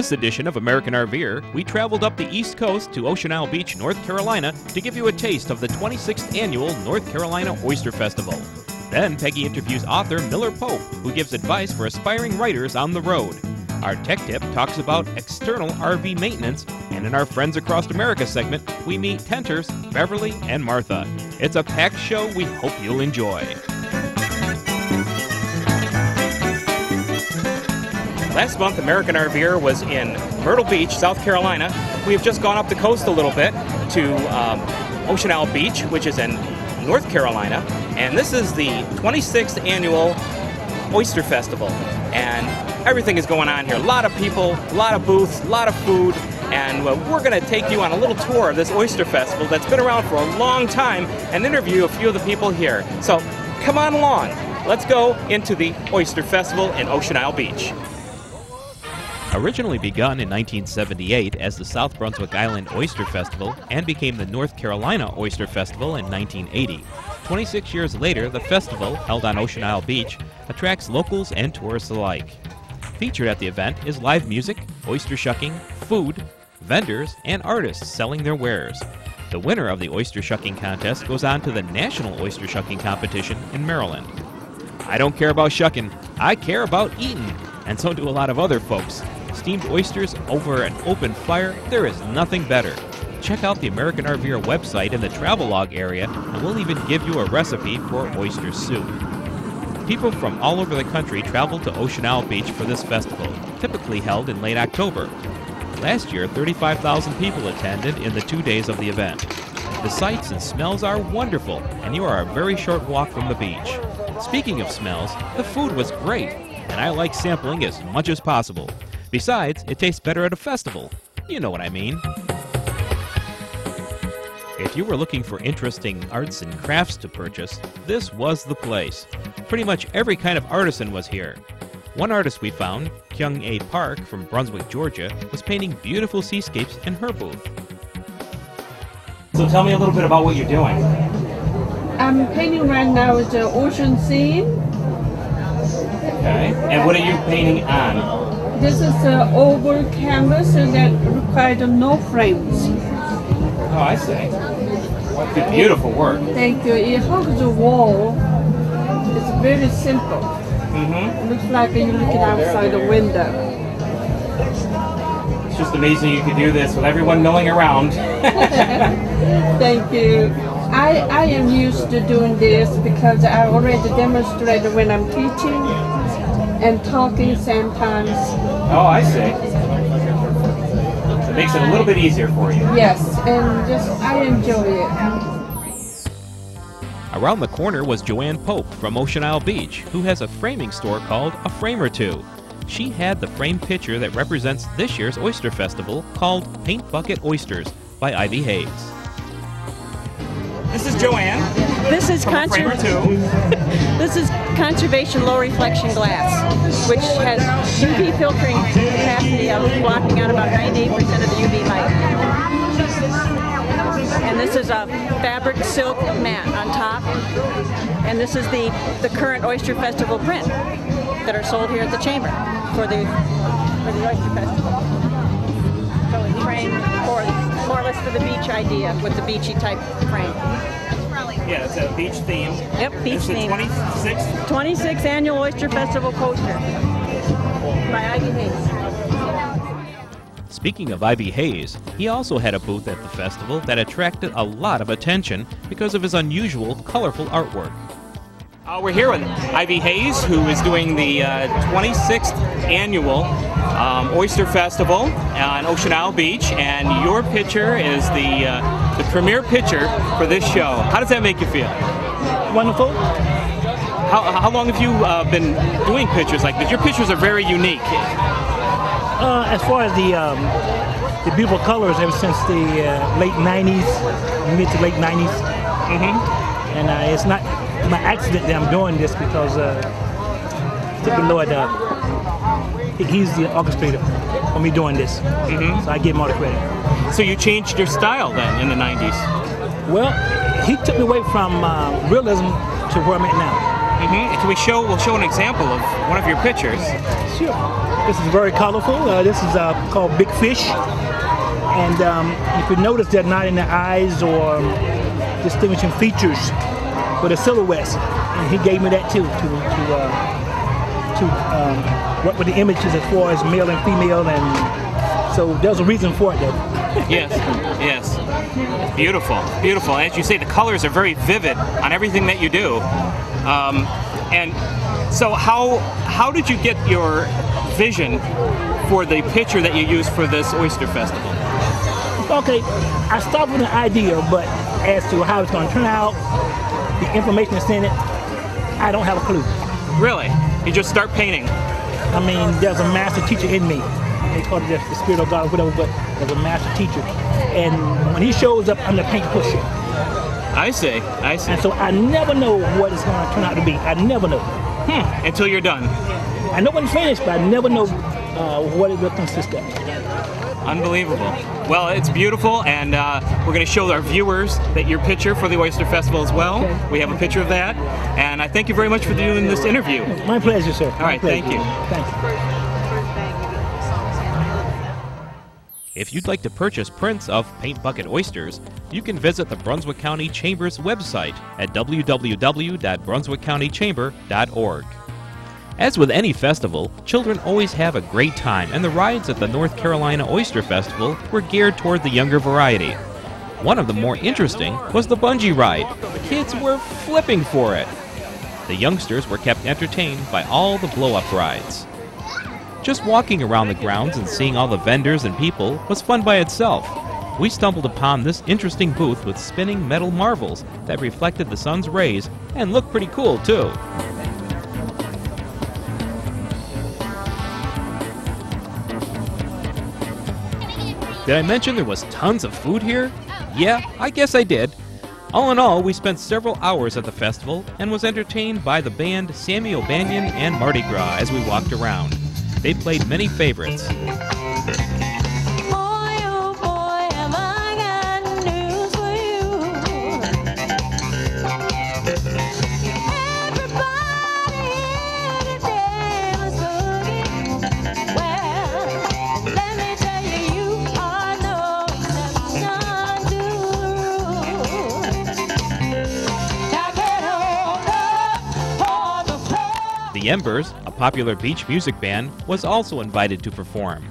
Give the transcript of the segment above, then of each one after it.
This edition of American RVer, we traveled up the East Coast to Ocean Isle Beach, North Carolina to give you a taste of the 26th annual North Carolina Oyster Festival. Then Peggy interviews author Miller Pope, who gives advice for aspiring writers on the road. Our tech tip talks about external RV maintenance, and in our Friends Across America segment, we meet Tenters, Beverly, and Martha. It's a packed show we hope you'll enjoy. Last month, American RVer was in Myrtle Beach, South Carolina. We have just gone up the coast a little bit to um, Ocean Isle Beach, which is in North Carolina, and this is the 26th annual Oyster Festival. And everything is going on here. A lot of people, a lot of booths, a lot of food, and we're going to take you on a little tour of this Oyster Festival that's been around for a long time and interview a few of the people here. So come on along. Let's go into the Oyster Festival in Ocean Isle Beach. Originally begun in 1978 as the South Brunswick Island Oyster Festival and became the North Carolina Oyster Festival in 1980, 26 years later, the festival, held on Ocean Isle Beach, attracts locals and tourists alike. Featured at the event is live music, oyster shucking, food, vendors, and artists selling their wares. The winner of the oyster shucking contest goes on to the National Oyster Shucking Competition in Maryland. I don't care about shucking, I care about eating, and so do a lot of other folks. Steamed oysters over an open fire, there is nothing better. Check out the American RVer website in the travelogue area, and we'll even give you a recipe for oyster soup. People from all over the country travel to Ocean Isle Beach for this festival, typically held in late October. Last year, 35,000 people attended in the two days of the event. The sights and smells are wonderful, and you are a very short walk from the beach. Speaking of smells, the food was great, and I like sampling as much as possible. Besides, it tastes better at a festival. You know what I mean. If you were looking for interesting arts and crafts to purchase, this was the place. Pretty much every kind of artisan was here. One artist we found, Kyung A. Park from Brunswick, Georgia, was painting beautiful seascapes in her booth. So tell me a little bit about what you're doing. I'm painting right now with the ocean scene. Okay. And what are you painting on? This is an oval canvas that required no frames. Oh, I see. Good, beautiful work. Thank you. It hugs the wall. It's very simple. Mm-hmm. It looks like you're looking outside the window. It's just amazing you could do this with everyone milling around. Thank you. I, I am used to doing this because I already demonstrated when I'm teaching and talking same times. Oh, I see. It makes it a little bit easier for you. Yes, and just I enjoy it. Around the corner was Joanne Pope from Ocean Isle Beach, who has a framing store called A Frame or Two. She had the framed picture that represents this year's Oyster Festival called Paint Bucket Oysters by Ivy Hayes. This is Joanne. This is from A Frame or conser- Two. this is conservation low reflection glass, which has UV filtering capacity of blocking out about 98% of the UV light. And this is a fabric silk mat on top. And this is the, the current Oyster Festival print that are sold here at the chamber for the for the Oyster Festival. So it's framed for more or less for the beach idea with the beachy type frame. Yeah, it's a beach theme. Yep, beach It's the theme. 26th 26th Annual Oyster Festival coaster by Ivy Hayes. Speaking of Ivy Hayes, he also had a booth at the festival that attracted a lot of attention because of his unusual, colorful artwork. Uh, we're here with Ivy Hayes, who is doing the uh, 26th annual um, Oyster Festival on Ocean Isle Beach, and your picture is the uh, the premier picture for this show. How does that make you feel? wonderful. How, how long have you uh, been doing pictures like this? Your pictures are very unique. Uh, as far as the um, the beautiful colors, ever since the uh, late '90s, mid to late '90s, Mm-hmm. and uh, it's not my accident that I'm doing this because uh, Tipper Lloyd, uh, he's the orchestrator for me doing this, Mhm. so I give him all the credit. So you changed your style then in the 90s. Well, he took me away from uh, realism to where I'm at now. hmm Can we show? We'll show an example of one of your pictures. Sure. This is very colorful. Uh, this is uh, called Big Fish. And um, if you notice, they're not in the eyes or distinguishing features, but the silhouettes. And he gave me that too, to, to, uh, to um, work with the images as far as male and female. And so there's a reason for it, though. Yes, yes. Beautiful, beautiful. As you say, the colors are very vivid on everything that you do. Um, and so, how how did you get your vision for the picture that you used for this oyster festival? Okay, I started with an idea, but as to how it's going to turn out, the information that's in it, I don't have a clue. Really, you just start painting. I mean, there's a master teacher in me. They call it the, spirit of God or whatever, but there's a master teacher. And when he shows up, I'm the paint pusher. I see, I see. And so I never know what it's going to turn out to be. I never know. Hmm, until you're done. I know when it's finished, but I never know uh, what it will consist of. Unbelievable. Well, it's beautiful, and uh, we're going to show our viewers that your picture for the Oyster Festival as well. Okay. We have a picture of that, and I thank you very much for doing this interview. My pleasure, sir. All right, thank you. Thank you. If you'd like to purchase prints of Paint Bucket Oysters, you can visit the Brunswick County Chamber's website at www.brunswickcountychamber.org. As with any festival, children always have a great time, and the rides at the North Carolina Oyster Festival were geared toward the younger variety. One of the more interesting was the bungee ride. Kids were flipping for it. The youngsters were kept entertained by all the blow up rides. Just walking around the grounds and seeing all the vendors and people was fun by itself. We stumbled upon this interesting booth with spinning metal marvels that reflected the sun's rays and looked pretty cool too. Did I mention there was tons of food here? Yeah, I guess I did. All in all, we spent several hours at the festival and was entertained by the band Sammy O'Banion and Mardi Gras as we walked around. They played many favorites. Embers, a popular beach music band, was also invited to perform.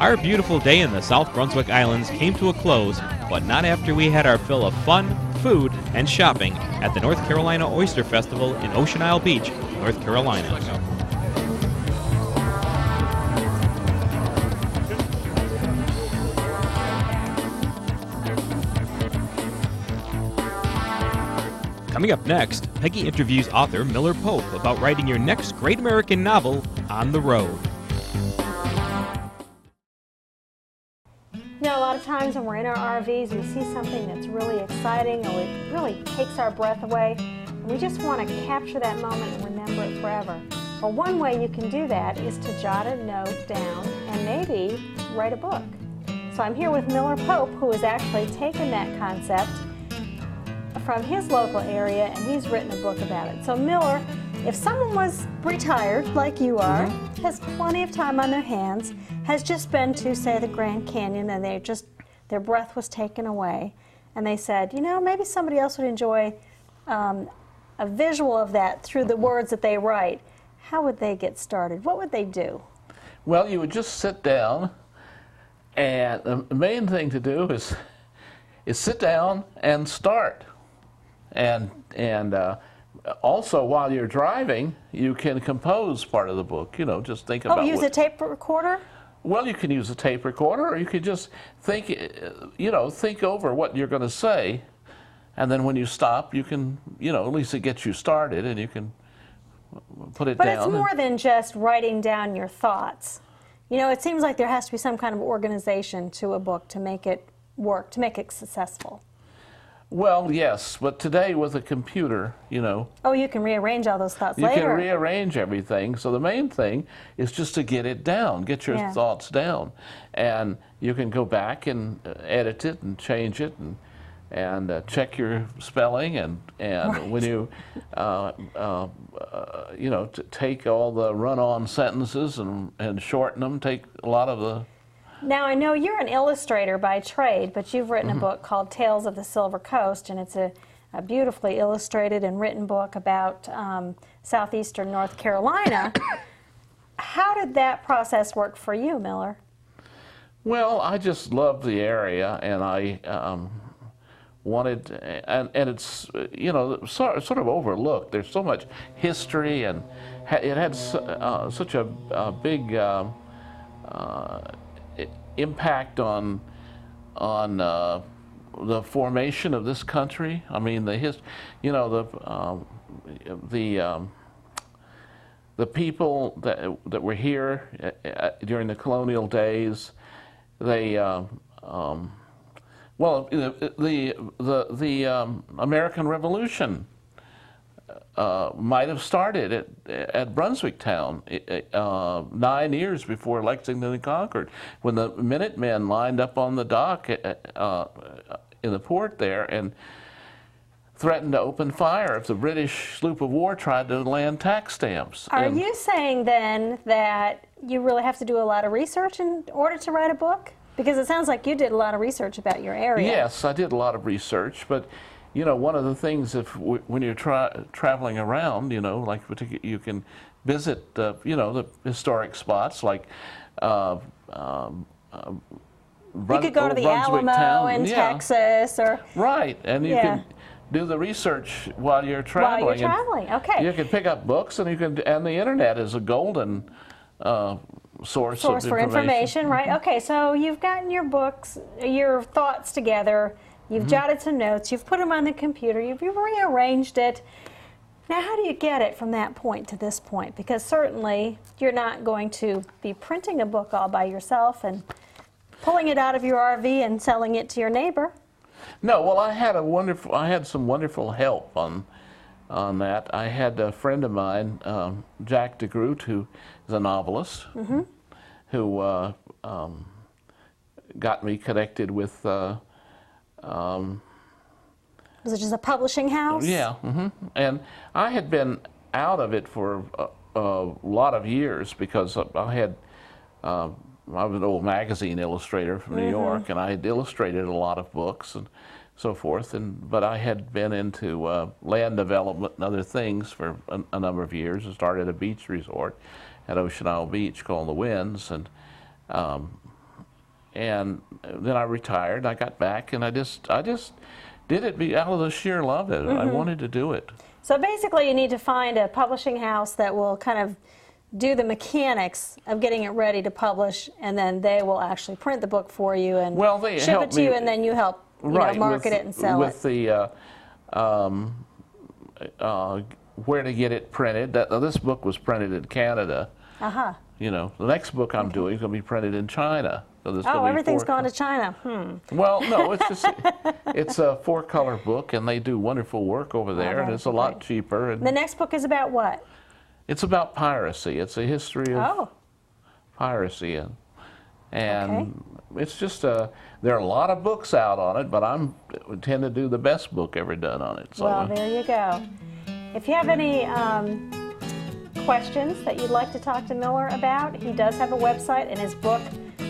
Our beautiful day in the South Brunswick Islands came to a close, but not after we had our fill of fun, food, and shopping at the North Carolina Oyster Festival in Ocean Isle Beach, North Carolina. Coming up next, Peggy interviews author Miller Pope about writing your next great American novel, On the Road. You know, a lot of times when we're in our RVs, we see something that's really exciting or it really takes our breath away. And we just want to capture that moment and remember it forever. Well, one way you can do that is to jot a note down and maybe write a book. So I'm here with Miller Pope, who has actually taken that concept from his local area and he's written a book about it. So, Miller, if someone was retired like you are, has plenty of time on their hands, has just been to, say, the Grand Canyon and they just, their breath was taken away, and they said, you know, maybe somebody else would enjoy um, a visual of that through the words that they write, how would they get started? What would they do? Well, you would just sit down, and the main thing to do is is sit down and start, and and uh, also while you're driving, you can compose part of the book. You know, just think Oh, about. Oh, use what, a tape recorder? well, you can use a tape recorder, or you could just think, uh, you know, think over what you're going to say, and then when you stop, you can, you know, at least it gets you started, and you can put it But down. But it's more than just writing down your thoughts. You know, it seems like there has to be some kind of organization to a book to make it work, to make it successful. Well, yes, but today with a computer, you know, Oh, you can rearrange all those thoughts you later. can rearrange everything. So the main thing is just to get it down, get your Yeah. thoughts down, and you can go back and uh, edit it and change it and and uh, check your spelling and and when you uh, uh, uh, you know t- take all the run-on sentences and and shorten them. Take a lot of the Now, I know you're an illustrator by trade, but you've written Mm-hmm. a book called Tales of the Silver Coast, and it's a, a beautifully illustrated and written book about um, southeastern North Carolina. How did that process work for you, Miller? Well, I just love the area, and I um, wanted, and, and it's you know sort, sort of overlooked. There's so much history, and ha- it had uh, such a, a big um, uh, impact on on uh, the formation of this country. I mean, the his, you know the um, the um, the people that, that were here uh, uh, during the colonial days, they, uh, um, well, the, the, the, the um, American Revolution uh, might have started at, at Brunswick Town uh, nine years before Lexington and Concord, when the Minutemen lined up on the dock uh, uh, in the port there and threatened to open fire if the British sloop of war tried to land tax stamps. Are And- you saying then that you really have to do a lot of research in order to write a book? Because it sounds like you did a lot of research about your area. Yes, I did a lot of research, but you know, one of the things if when you're tra- traveling around, you know, like you can visit, uh, you know, the historic spots like. Uh, um, uh, You could go to the Brunswick Alamo town, in yeah, Texas or Right, and you Yeah. can do the research while you're traveling. while traveling. you're and traveling. Okay. You can pick up books, and you can, and the internet is a golden uh, source, source of for information, right? Mm-hmm. Okay, so you've gotten your books, your thoughts together, you've Mm-hmm. jotted some notes, you've put them on the computer, you've, you've rearranged it. Now, how do you get it from that point to this point? Because certainly you're not going to be printing a book all by yourself and pulling it out of your RV and selling it to your neighbor. No, well, I had a wonderful. I had some wonderful help on on that. I had a friend of mine, um, Jack DeGroot, who is a novelist, who uh, um, got me connected with. Uh, um, Was it just a publishing house? yeah, hmm and I had been out of it for a, a lot of years because I had. Uh, I was an old magazine illustrator from New York, and I had illustrated a lot of books and so forth. And but I had been into uh, land development and other things for a, a number of years. and started a beach resort at Ocean Isle Beach called the Winds, and um, and then I retired. I got back, and I just I just did it be out of the sheer love of it. I wanted to do it. So basically, you need to find a publishing house that will kind of do the mechanics of getting it ready to publish, and then they will actually print the book for you and Well, they ship it to you, and then you help you right know, market with, it and sell with it. the uh, um, uh, where to get it printed. That, this book was printed in Canada. Uh huh. You know, the next book I'm doing is going to be printed in China. So Oh, everything's gone to China. Hmm. Well, no, it's just it's a four color book, and they do wonderful work over there, and it's a lot right. cheaper. And The next book is about what? it's about piracy. It's a history of Oh, piracy and and it's just a there are a lot of books out on it but i'm tend to do the best book ever done on it so well, there you go. If you have any um, questions that you'd like to talk to Miller about, he does have a website, and his book,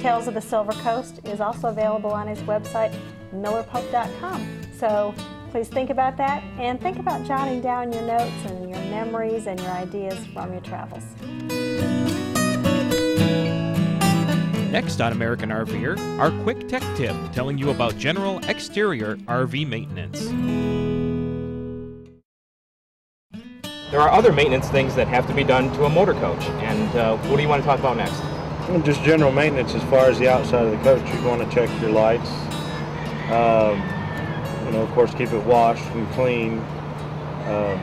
Tales of the Silver Coast, is also available on his website, millerpope.com. So please think about that, and think about jotting down your notes and your memories and your ideas from your travels. Next on American RVer, our quick tech tip telling you about general exterior RV maintenance. There are other maintenance things that have to be done to a motor coach, and uh, what do you want to talk about next? And just general maintenance as far as the outside of the coach. You want to check your lights. Um, you know, of course, keep it washed and clean. Um,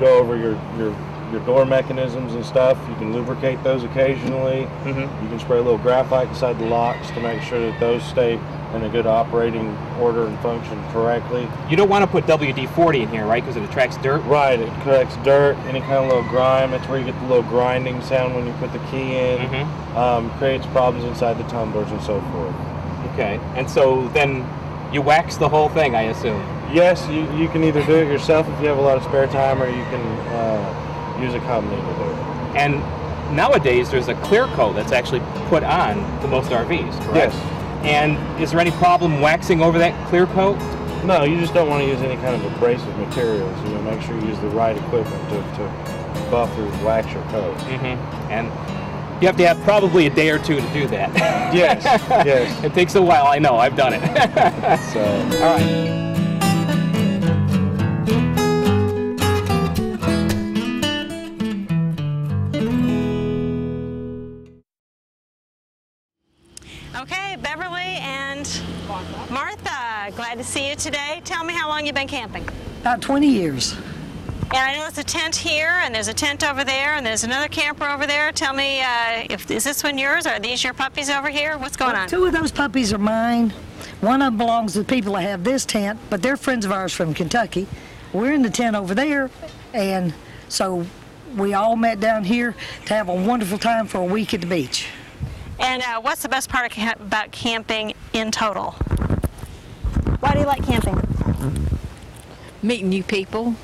go over your, your your door mechanisms and stuff. You can lubricate those occasionally. Mhm. You can spray a little graphite inside the locks to make sure that those stay in a good operating order and function correctly. You don't want to put WD-40 in here, right? Because it attracts dirt. Right, it collects dirt, any kind of little grime. That's where you get the little grinding sound when you put the key in. Mhm. Um, creates problems inside the tumblers and so forth. Okay. And so then, You wax the whole thing, I assume. Yes, you, you can either do it yourself if you have a lot of spare time, or you can uh, use a. And nowadays, there's a clear coat that's actually put on to most RVs, correct? Yes. And is there any problem waxing over that clear coat? No, you just don't want to use any kind of abrasive materials. You know, make sure you use the right equipment to, to buff or wax your coat. Mm-hmm. And you have to have probably a day or two to do that. Yes, yes. it takes a while. I know. I've done it. So, All right. Tell me how long you've been camping. About 20 years. And I know there's a tent here, and there's a tent over there, and there's another camper over there. Tell me, uh, if is this one yours? Are these your puppies over here? What's going on? Two of those puppies are mine. One of them belongs to the people that have this tent, but they're friends of ours from Kentucky. We're in the tent over there, and so we all met down here to have a wonderful time for a week at the beach. And uh, what's the best part of camp- about camping in total? Why do you like camping? Meeting new people. Do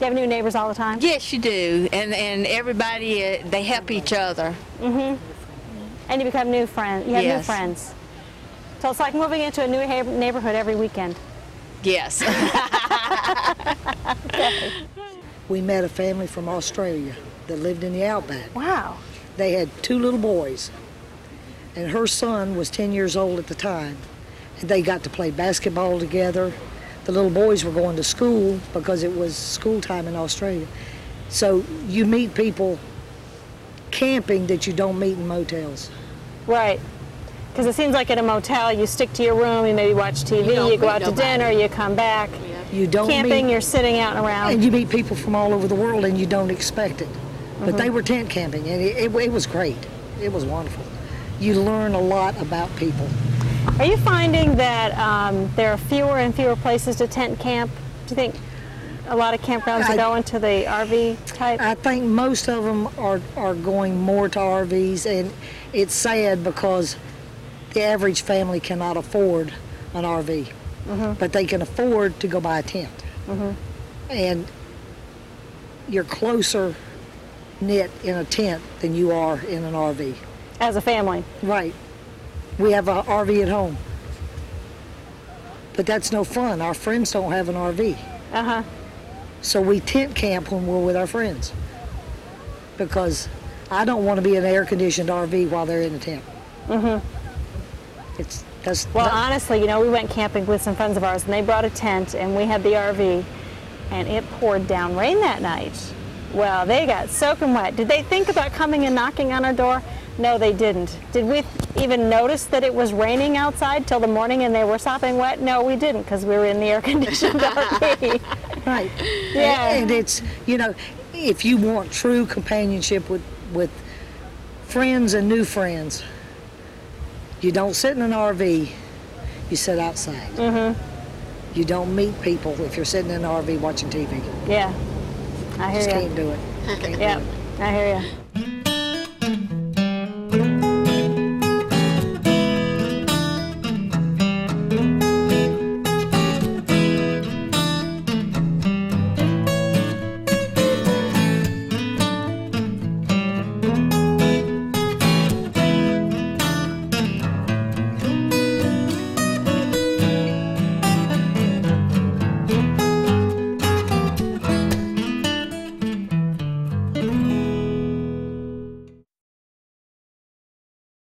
you have new neighbors all the time? Yes, you do, and and everybody uh, they help each other. Mm-hmm. And you become new friends. You have new friends. So it's like moving into a new ha- neighborhood every weekend. Yes. We met a family from Australia that lived in the outback. Wow. They had two little boys, and her son was 10 years old at the time. And they got to play basketball together. The little boys were going to school because it was school time in Australia. So you meet people camping that you don't meet in motels. Right. Because it seems like at a motel, you stick to your room, you maybe watch TV, You you, go meet out to dinner, you come back. You don't Camping, meet, you're sitting out and around. and you meet people from all over the world and you don't expect it. But they mm-hmm. were tent camping and it, it, it was great. It was wonderful. You learn a lot about people. Are you finding that um, there are fewer and fewer places to tent camp? Do you think a lot of campgrounds I- are going to the RV type? I think most of them are, are going more to RVs, and it's sad because the average family cannot afford an RV, but they can afford to go buy a tent. And you're closer knit in a tent than you are in an RV. As a family. Right. We have an RV at home. But that's no fun. Our friends don't have an RV. Uh huh. So we tent camp when we're with our friends. Because I don't want to be in an air conditioned RV while they're in the tent. Mm-hmm. It's that's Well, that- honestly, you know, we went camping with some friends of ours, and they brought a tent, and we had the RV, and it poured down rain that night. Well, they got soaking wet. Did they think about coming and knocking on our door? No, they didn't. Did we even notice that it was raining outside till the morning and they were sopping wet? No, we didn't because we were in the air conditioned RV. right. Yeah. And, it's you know, if you want true companionship with with friends and new friends, you don't sit in an RV. You sit outside. Mm-hmm. You don't meet people if you're sitting in an RV watching TV. yeah, I Just hear can't you. do it. Can't do it. I hear you.